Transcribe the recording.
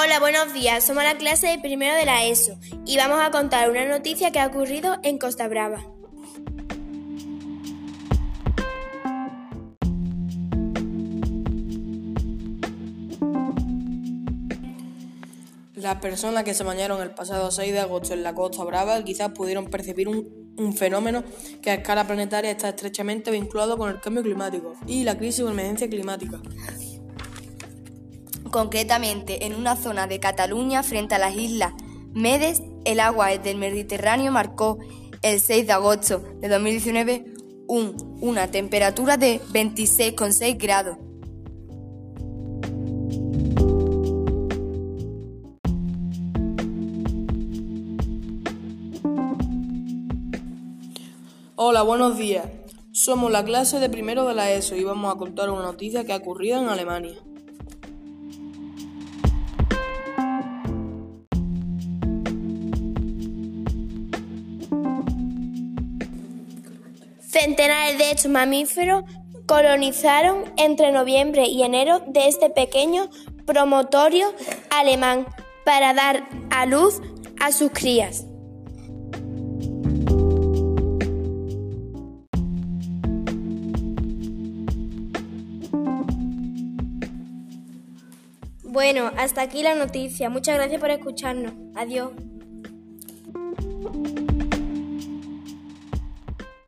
Hola, buenos días. Somos la clase de primero de la ESO y vamos a contar una noticia que ha ocurrido en Costa Brava. Las personas que se bañaron el pasado 6 de agosto en la Costa Brava quizás pudieron percibir un, fenómeno que a escala planetaria está estrechamente vinculado con el cambio climático y la crisis o emergencia climática. Concretamente, en una zona de Cataluña frente a las islas Medes, el agua del Mediterráneo marcó el 6 de agosto de 2019 un, una temperatura de 26,6 grados Hola, buenos días. Somos la clase de primero de la ESO y vamos a contar una noticia que ha ocurrido en Alemania. Centenares de estos mamíferos colonizaron entre noviembre y enero de este pequeño promotorio alemán para dar a luz a sus crías. Bueno, hasta aquí la noticia. Muchas gracias por escucharnos. Adiós.